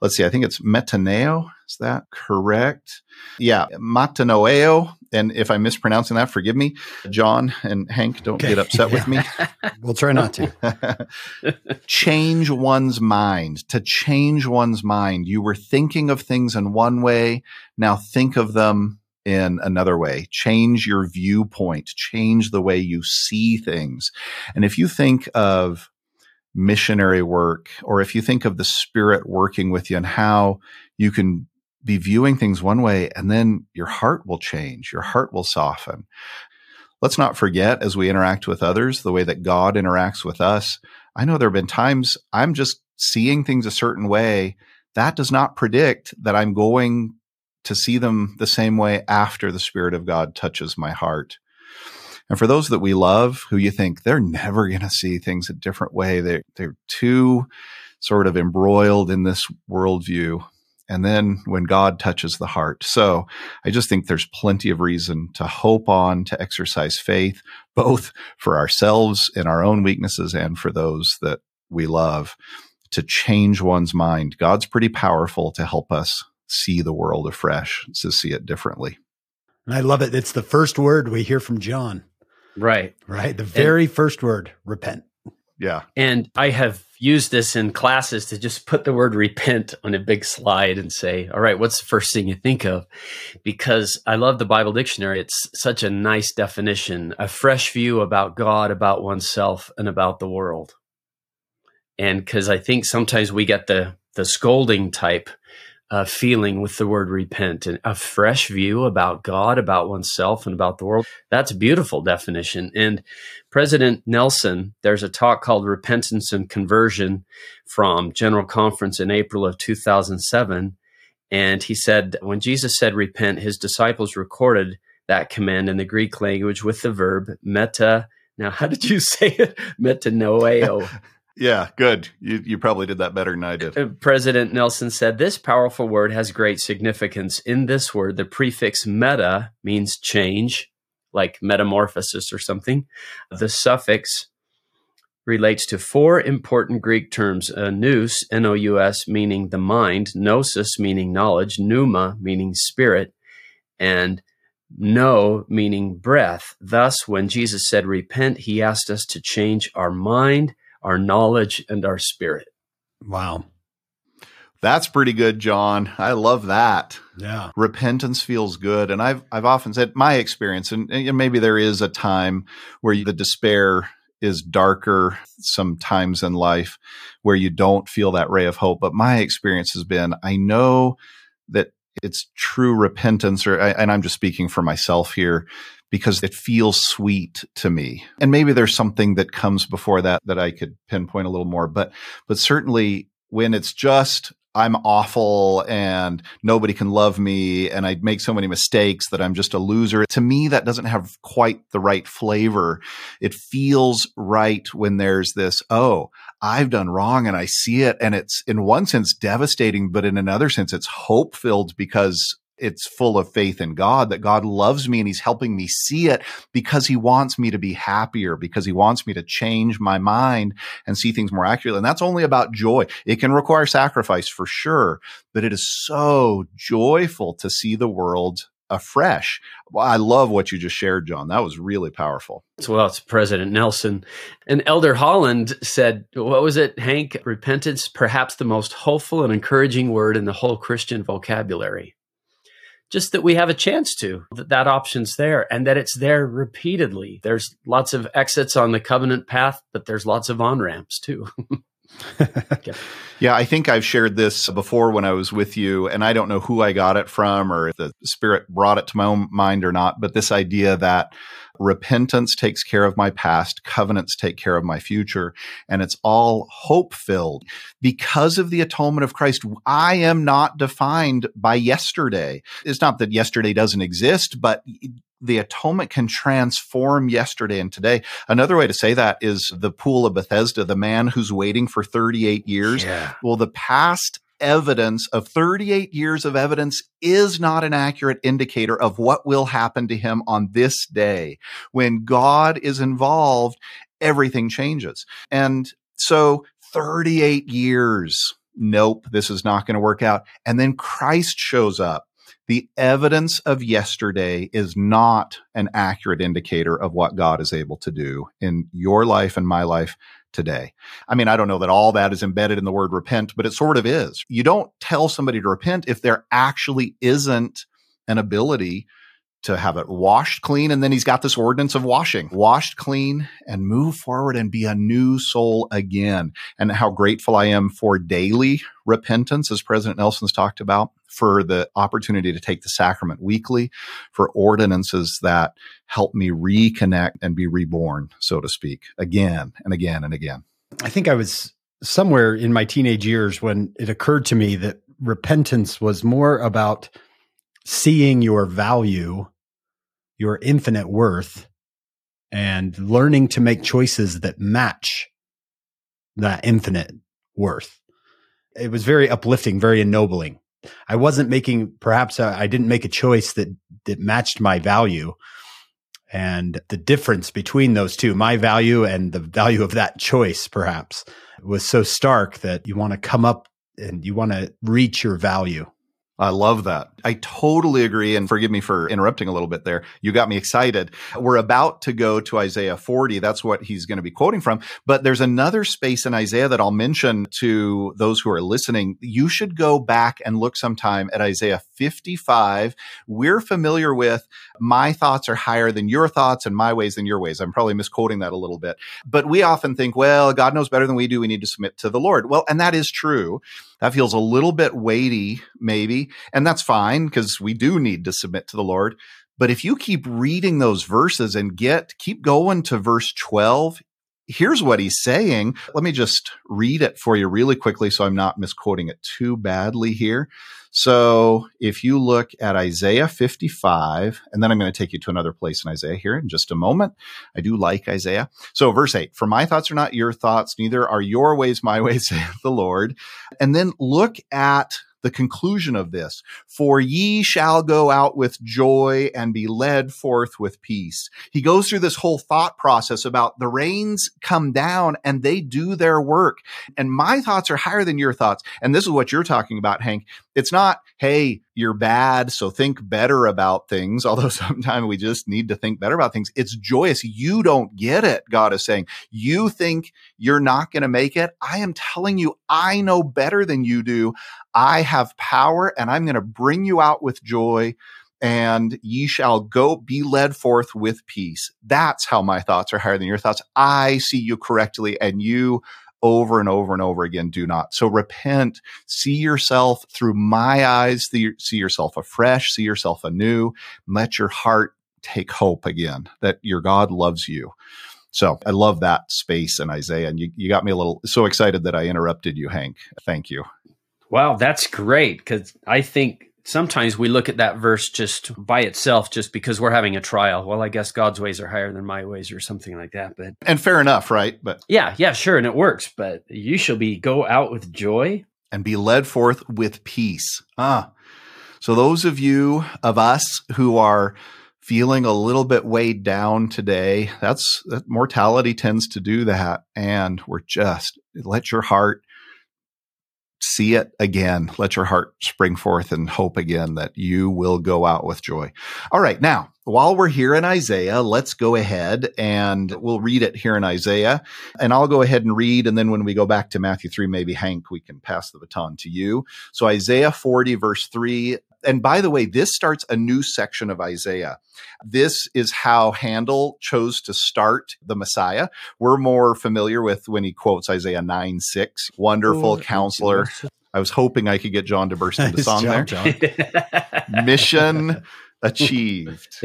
Speaker 3: let's see, I think it's metaneo. Is that correct? Yeah, metanoeo. And if I'm mispronouncing that, forgive me. John and Hank, don't okay. get upset with me.
Speaker 1: we'll try not to.
Speaker 3: change one's mind. To change one's mind. You were thinking of things in one way. Now think of them in another way. Change your viewpoint, change the way you see things. And if you think of missionary work, or if you think of the Spirit working with you and how you can be viewing things one way and then your heart will change, your heart will soften. Let's not forget as we interact with others, the way that God interacts with us. I know there have been times I'm just seeing things a certain way. That does not predict that I'm going to see them the same way after the Spirit of God touches my heart. And for those that we love, who you think they're never going to see things a different way, they're, they're too sort of embroiled in this worldview. And then when God touches the heart. So I just think there's plenty of reason to hope on, to exercise faith, both for ourselves in our own weaknesses and for those that we love, to change one's mind. God's pretty powerful to help us see the world afresh, to see it differently.
Speaker 1: And I love it. It's the first word we hear from John.
Speaker 2: Right.
Speaker 1: Right. The very and, first word, repent.
Speaker 3: Yeah.
Speaker 2: And I have used this in classes to just put the word repent on a big slide and say, all right, what's the first thing you think of? Because I love the Bible dictionary. It's such a nice definition, a fresh view about God, about oneself, and about the world. And because I think sometimes we get the the scolding type uh, feeling with the word repent and a fresh view about God, about oneself, and about the world. That's a beautiful definition. And President Nelson, there's a talk called Repentance and Conversion from General Conference in April of 2007. And he said, when Jesus said repent, his disciples recorded that command in the Greek language with the verb meta. Now, how did you say it? Metanoeo.
Speaker 3: Yeah, good. You, you probably did that better than I did.
Speaker 2: Uh, President Nelson said this powerful word has great significance. In this word, the prefix meta means change, like metamorphosis or something. The suffix relates to four important Greek terms uh, nous, N O U S, meaning the mind, gnosis, meaning knowledge, pneuma, meaning spirit, and pnoe, meaning breath. Thus, when Jesus said repent, he asked us to change our mind our knowledge, and our spirit.
Speaker 1: Wow.
Speaker 3: That's pretty good, John. I love that.
Speaker 1: Yeah.
Speaker 3: Repentance feels good. And I've, I've often said my experience, and, and maybe there is a time where the despair is darker sometimes in life where you don't feel that ray of hope. But my experience has been I know that it's true repentance, or, and I'm just speaking for myself here, because it feels sweet to me. And maybe there's something that comes before that that I could pinpoint a little more, but, but certainly when it's just, I'm awful and nobody can love me and I make so many mistakes that I'm just a loser. To me, that doesn't have quite the right flavor. It feels right when there's this, oh, I've done wrong and I see it. And it's in one sense devastating, but in another sense, it's hope filled because it's full of faith in God that God loves me and he's helping me see it because he wants me to be happier, because he wants me to change my mind and see things more accurately. And that's only about joy. It can require sacrifice for sure, but it is so joyful to see the world afresh. I love what you just shared, John. That was really powerful.
Speaker 2: Well, it's President Nelson. And Elder Holland said, what was it, Hank? Repentance, perhaps the most hopeful and encouraging word in the whole Christian vocabulary just that we have a chance to, that that option's there and that it's there repeatedly. There's lots of exits on the covenant path, but there's lots of on ramps too.
Speaker 3: Yeah, I think I've shared this before when I was with you, and I don't know who I got it from or if the Spirit brought it to my own mind or not, but this idea that repentance takes care of my past, covenants take care of my future, and it's all hope filled. Because of the atonement of Christ, I am not defined by yesterday. It's not that yesterday doesn't exist, but the atonement can transform yesterday and today. Another way to say that is the pool of Bethesda, the man who's waiting for 38 years.
Speaker 2: Yeah.
Speaker 3: Well, the past evidence of 38 years of evidence is not an accurate indicator of what will happen to him on this day. When God is involved, everything changes. And so 38 years. Nope, this is not going to work out. And then Christ shows up the evidence of yesterday is not an accurate indicator of what God is able to do in your life and my life today. I mean, I don't know that all that is embedded in the word repent, but it sort of is. You don't tell somebody to repent if there actually isn't an ability to have it washed clean. And then he's got this ordinance of washing, washed clean and move forward and be a new soul again. And how grateful I am for daily repentance, as President Nelson's talked about, for the opportunity to take the sacrament weekly, for ordinances that help me reconnect and be reborn, so to speak, again and again and again.
Speaker 1: I think I was somewhere in my teenage years when it occurred to me that repentance was more about seeing your value, your infinite worth, and learning to make choices that match that infinite worth. It was very uplifting, very ennobling. I wasn't making, perhaps uh, I didn't make a choice that, that matched my value. And the difference between those two, my value and the value of that choice, perhaps, was so stark that you want to come up and you want to reach your value.
Speaker 3: I love that. I totally agree. And forgive me for interrupting a little bit there. You got me excited. We're about to go to Isaiah 40. That's what he's going to be quoting from. But there's another space in Isaiah that I'll mention to those who are listening. You should go back and look sometime at Isaiah 55. We're familiar with my thoughts are higher than your thoughts and my ways than your ways. I'm probably misquoting that a little bit. But we often think, well, God knows better than we do. We need to submit to the Lord. Well, and that is true. That feels a little bit weighty, maybe. And that's fine because we do need to submit to the Lord. But if you keep reading those verses and get, keep going to verse 12, here's what he's saying. Let me just read it for you really quickly so I'm not misquoting it too badly here. So if you look at Isaiah 55, and then I'm going to take you to another place in Isaiah here in just a moment. I do like Isaiah. So verse 8, for my thoughts are not your thoughts, neither are your ways my ways, saith the Lord. And then look at the conclusion of this. For ye shall go out with joy and be led forth with peace. He goes through this whole thought process about the rains come down and they do their work. And my thoughts are higher than your thoughts. And this is what you're talking about, Hank. It's not, hey, you're bad, so think better about things. Although sometimes we just need to think better about things. It's joyous. You don't get it. God is saying, you think you're not going to make it. I am telling you, I know better than you do. I have power and I'm going to bring you out with joy and ye shall go be led forth with peace. That's how my thoughts are higher than your thoughts. I see you correctly and you over and over and over again do not. So repent, see yourself through my eyes, see yourself afresh, see yourself anew, let your heart take hope again that your God loves you. So I love that space in Isaiah. And you, you got me a little so excited that I interrupted you, Hank. Thank you.
Speaker 2: Wow, that's great because I think sometimes we look at that verse just by itself just because we're having a trial. Well i guess god's ways are higher than my ways or something like that but
Speaker 3: and fair enough right? But
Speaker 2: yeah yeah sure and it works but you shall be go out with joy
Speaker 3: and be led forth with peace. Ah. So those of you of us who are feeling a little bit weighed down today that's that mortality tends to do that and we're just let your heart see it again. Let your heart spring forth and hope again that you will go out with joy. All right. Now, while we're here in Isaiah, let's go ahead and we'll read it here in Isaiah. And I'll go ahead and read. And then when we go back to Matthew 3, maybe Hank, we can pass the baton to you. So Isaiah 40, verse 3 And by the way, this starts a new section of Isaiah. This is how Handel chose to start the Messiah. We're more familiar with when he quotes Isaiah 9 6, wonderful oh, counselor. I was hoping I could get John to burst into song there. John. Mission achieved.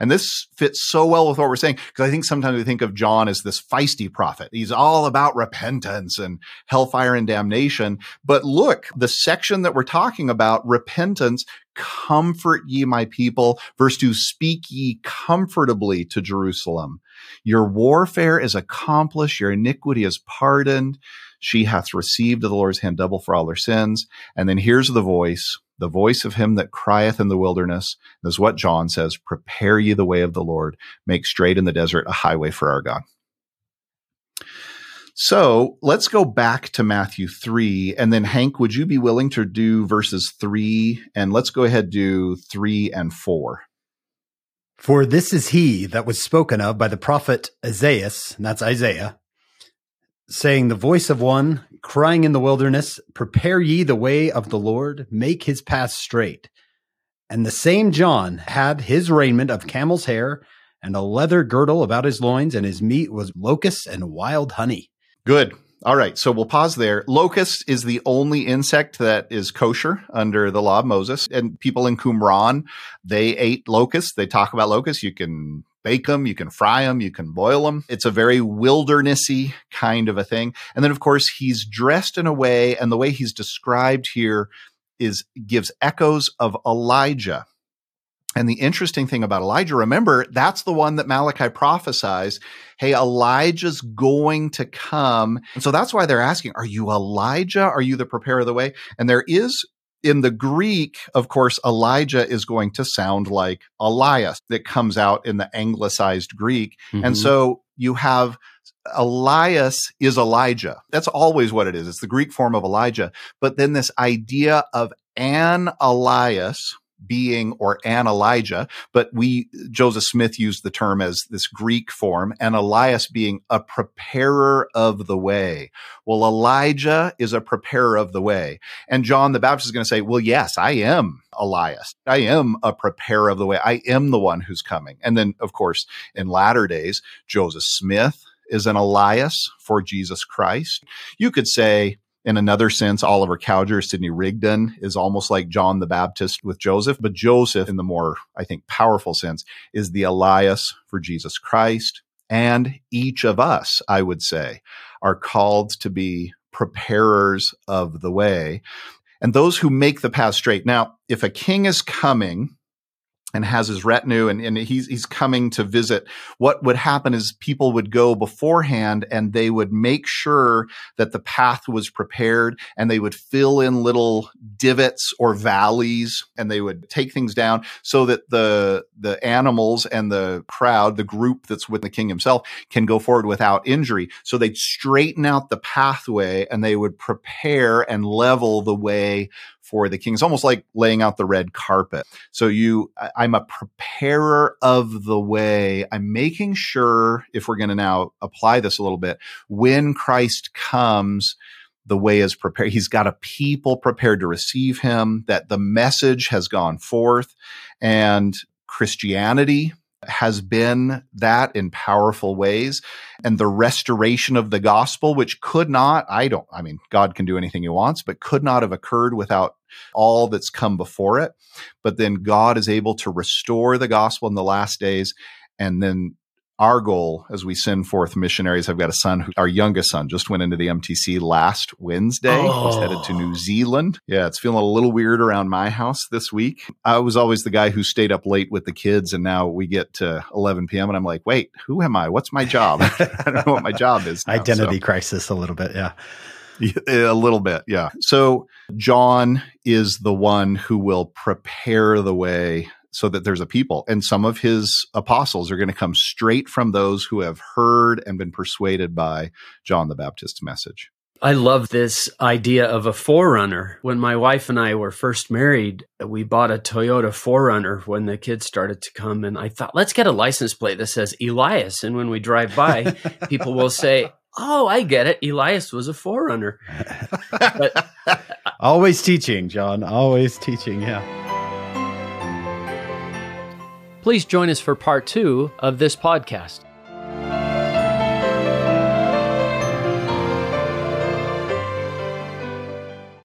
Speaker 3: and this fits so well with what we're saying because I think sometimes we think of John as this feisty prophet. He's all about repentance and hellfire and damnation. But look, the section that we're talking about, repentance, comfort ye my people. Verse 2 Speak ye comfortably to Jerusalem. Your warfare is accomplished, your iniquity is pardoned. She hath received of the Lord's hand double for all her sins. And then here's the voice the voice of him that crieth in the wilderness. This is what John says Prepare ye the way of the Lord, make straight in the desert a highway for our God. So let's go back to Matthew 3. And then, Hank, would you be willing to do verses 3? And let's go ahead do 3 and 4.
Speaker 1: For this is he that was spoken of by the prophet Isaiah, and that's Isaiah, saying, The voice of one crying in the wilderness, Prepare ye the way of the Lord, make his path straight. And the same John had his raiment of camel's hair and a leather girdle about his loins, and his meat was locusts and wild honey.
Speaker 3: Good. All right, so we'll pause there. Locust is the only insect that is kosher under the law of Moses. And people in Qumran, they ate locusts. They talk about locusts. You can bake them, you can fry them, you can boil them. It's a very wildernessy kind of a thing. And then, of course, he's dressed in a way, and the way he's described here is gives echoes of Elijah. And the interesting thing about Elijah, remember, that's the one that Malachi prophesies. Hey, Elijah's going to come. And so that's why they're asking, are you Elijah? Are you the preparer of the way? And there is in the Greek, of course, Elijah is going to sound like Elias that comes out in the anglicized Greek. Mm-hmm. And so you have Elias is Elijah. That's always what it is. It's the Greek form of Elijah. But then this idea of an Elias, being or an Elijah, but we, Joseph Smith used the term as this Greek form, and Elias being a preparer of the way. Well, Elijah is a preparer of the way. And John the Baptist is going to say, well, yes, I am Elias. I am a preparer of the way. I am the one who's coming. And then, of course, in latter days, Joseph Smith is an Elias for Jesus Christ. You could say, in another sense, Oliver Cowdery, Sidney Rigdon is almost like John the Baptist with Joseph, but Joseph, in the more, I think, powerful sense, is the Elias for Jesus Christ. And each of us, I would say, are called to be preparers of the way and those who make the path straight. Now, if a king is coming, and has his retinue and, and he's he's coming to visit. What would happen is people would go beforehand and they would make sure that the path was prepared and they would fill in little divots or valleys and they would take things down so that the the animals and the crowd the group that's with the king himself can go forward without injury. So they'd straighten out the pathway and they would prepare and level the way for the king. It's almost like laying out the red carpet. So you, I'm a preparer of the way. I'm making sure if we're going to now apply this a little bit, when Christ comes, the way is prepared. He's got a people prepared to receive him, that the message has gone forth and Christianity has been that in powerful ways. And the restoration of the gospel, which could not, I don't, I mean, God can do anything he wants, but could not have occurred without all that's come before it. But then God is able to restore the gospel in the last days. And then our goal as we send forth missionaries, I've got a son, who, our youngest son, just went into the MTC last Wednesday. Oh. He's headed to New Zealand. Yeah, it's feeling a little weird around my house this week. I was always the guy who stayed up late with the kids, and now we get to 11 p.m. and I'm like, wait, who am I? What's my job? I don't know what my job is.
Speaker 1: Now, Identity so. crisis, a little bit. Yeah.
Speaker 3: A little bit, yeah. So John is the one who will prepare the way so that there's a people. And some of his apostles are going to come straight from those who have heard and been persuaded by John the Baptist's message.
Speaker 2: I love this idea of a 4Runner. When my wife and I were first married, we bought a Toyota forerunner when the kids started to come. And I thought, let's get a license plate that says Elias. And when we drive by, people will say, Oh, I get it. Elias was a forerunner. but
Speaker 1: Always teaching, John. Always teaching. Yeah.
Speaker 2: Please join us for part two of this podcast.